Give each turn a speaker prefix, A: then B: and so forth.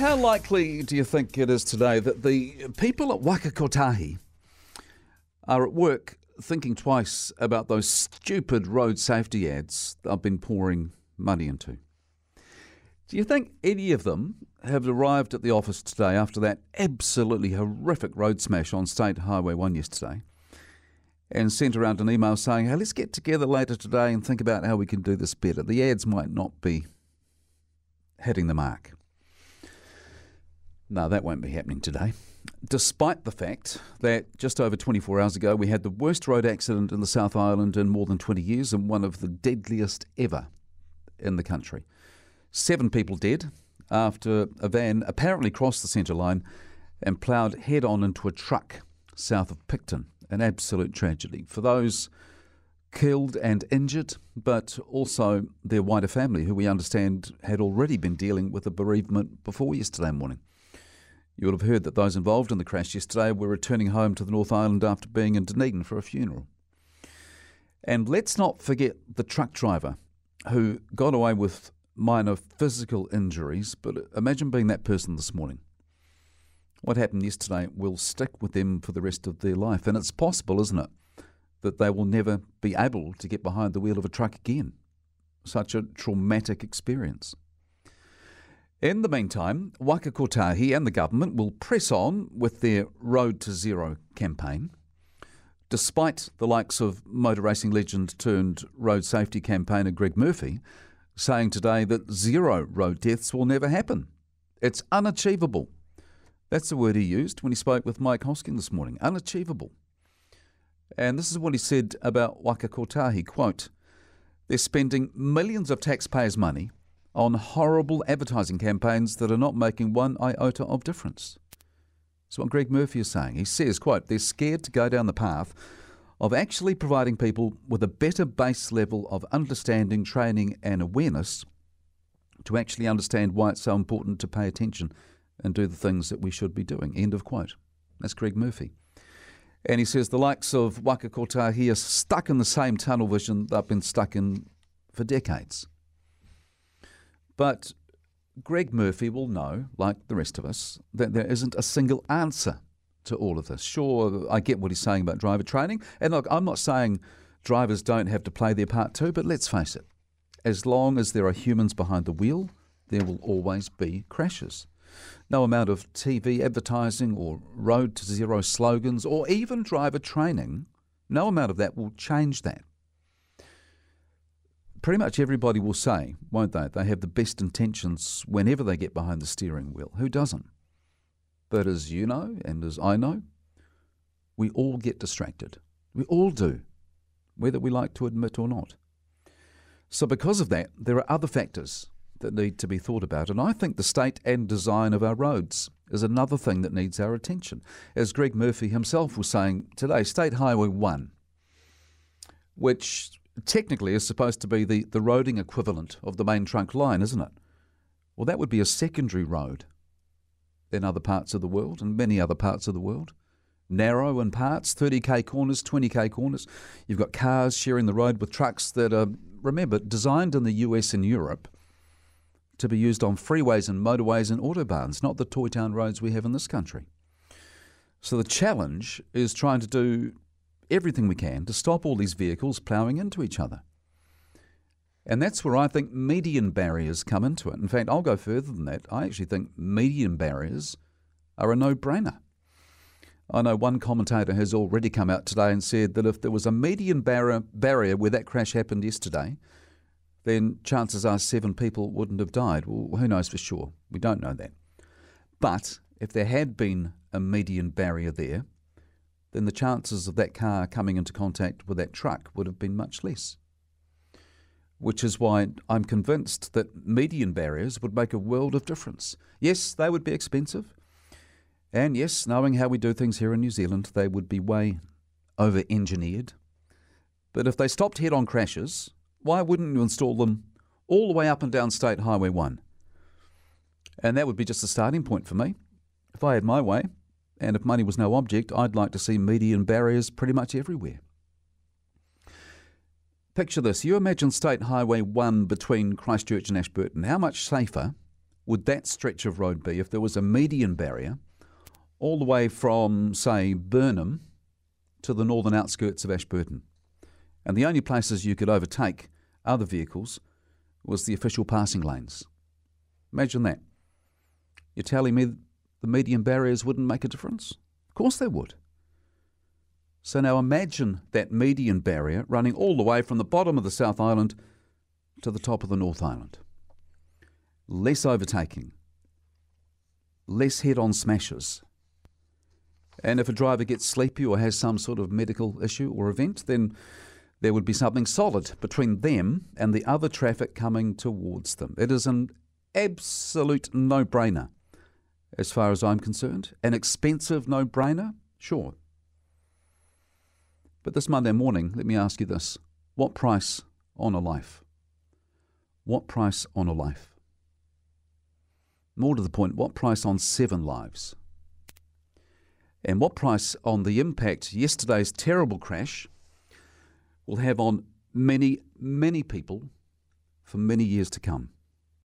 A: How likely do you think it is today that the people at Waka Kotahi are at work thinking twice about those stupid road safety ads I've been pouring money into? Do you think any of them have arrived at the office today after that absolutely horrific road smash on State Highway 1 yesterday and sent around an email saying, hey, let's get together later today and think about how we can do this better? The ads might not be hitting the mark. No, that won't be happening today. Despite the fact that just over 24 hours ago we had the worst road accident in the South Island in more than 20 years and one of the deadliest ever in the country. Seven people dead after a van apparently crossed the centre line and ploughed head on into a truck south of Picton. An absolute tragedy for those killed and injured, but also their wider family, who we understand had already been dealing with a bereavement before yesterday morning. You will have heard that those involved in the crash yesterday were returning home to the North Island after being in Dunedin for a funeral. And let's not forget the truck driver who got away with minor physical injuries, but imagine being that person this morning. What happened yesterday will stick with them for the rest of their life. And it's possible, isn't it, that they will never be able to get behind the wheel of a truck again. Such a traumatic experience. In the meantime, Waka Kotahi and the government will press on with their Road to Zero campaign. Despite the likes of motor racing legend turned road safety campaigner Greg Murphy saying today that zero road deaths will never happen. It's unachievable. That's the word he used when he spoke with Mike Hosking this morning. Unachievable. And this is what he said about Waka Kotahi, quote, They're spending millions of taxpayers' money on horrible advertising campaigns that are not making one iota of difference. That's what Greg Murphy is saying. He says, quote, they're scared to go down the path of actually providing people with a better base level of understanding, training and awareness to actually understand why it's so important to pay attention and do the things that we should be doing. End of quote. That's Greg Murphy. And he says the likes of Waka Kotahi are stuck in the same tunnel vision they've been stuck in for decades. But Greg Murphy will know, like the rest of us, that there isn't a single answer to all of this. Sure, I get what he's saying about driver training. And look, I'm not saying drivers don't have to play their part too, but let's face it, as long as there are humans behind the wheel, there will always be crashes. No amount of TV advertising or road to zero slogans or even driver training, no amount of that will change that pretty much everybody will say, won't they? They have the best intentions whenever they get behind the steering wheel. Who doesn't? But as you know, and as I know, we all get distracted. We all do, whether we like to admit or not. So, because of that, there are other factors that need to be thought about. And I think the state and design of our roads is another thing that needs our attention. As Greg Murphy himself was saying today, State Highway 1, which technically is supposed to be the, the roading equivalent of the main trunk line, isn't it? Well, that would be a secondary road in other parts of the world and many other parts of the world. Narrow in parts, 30k corners, 20k corners. You've got cars sharing the road with trucks that are, remember, designed in the US and Europe to be used on freeways and motorways and autobahns, not the toy town roads we have in this country. So the challenge is trying to do everything we can to stop all these vehicles ploughing into each other. And that's where I think median barriers come into it. In fact, I'll go further than that. I actually think median barriers are a no brainer. I know one commentator has already come out today and said that if there was a median barrier, barrier where that crash happened yesterday, then chances are seven people wouldn't have died. Well, who knows for sure? We don't know that. But if there had been a median barrier there, then the chances of that car coming into contact with that truck would have been much less. Which is why I'm convinced that median barriers would make a world of difference. Yes, they would be expensive. And yes, knowing how we do things here in New Zealand, they would be way over engineered. But if they stopped head on crashes, why wouldn't you install them all the way up and down State Highway 1? And that would be just a starting point for me. If I had my way, and if money was no object, I'd like to see median barriers pretty much everywhere. Picture this you imagine State Highway 1 between Christchurch and Ashburton. How much safer would that stretch of road be if there was a median barrier all the way from, say, Burnham to the northern outskirts of Ashburton? And the only places you could overtake other vehicles was the official passing lanes. Imagine that. You're telling me the median barriers wouldn't make a difference? Of course they would. So now imagine that median barrier running all the way from the bottom of the South Island to the top of the North Island. Less overtaking, less head on smashes. And if a driver gets sleepy or has some sort of medical issue or event, then there would be something solid between them and the other traffic coming towards them. It is an absolute no brainer as far as I'm concerned. An expensive no brainer? Sure. But this Monday morning, let me ask you this what price on a life? What price on a life? More to the point, what price on seven lives? And what price on the impact yesterday's terrible crash will have on many, many people for many years to come?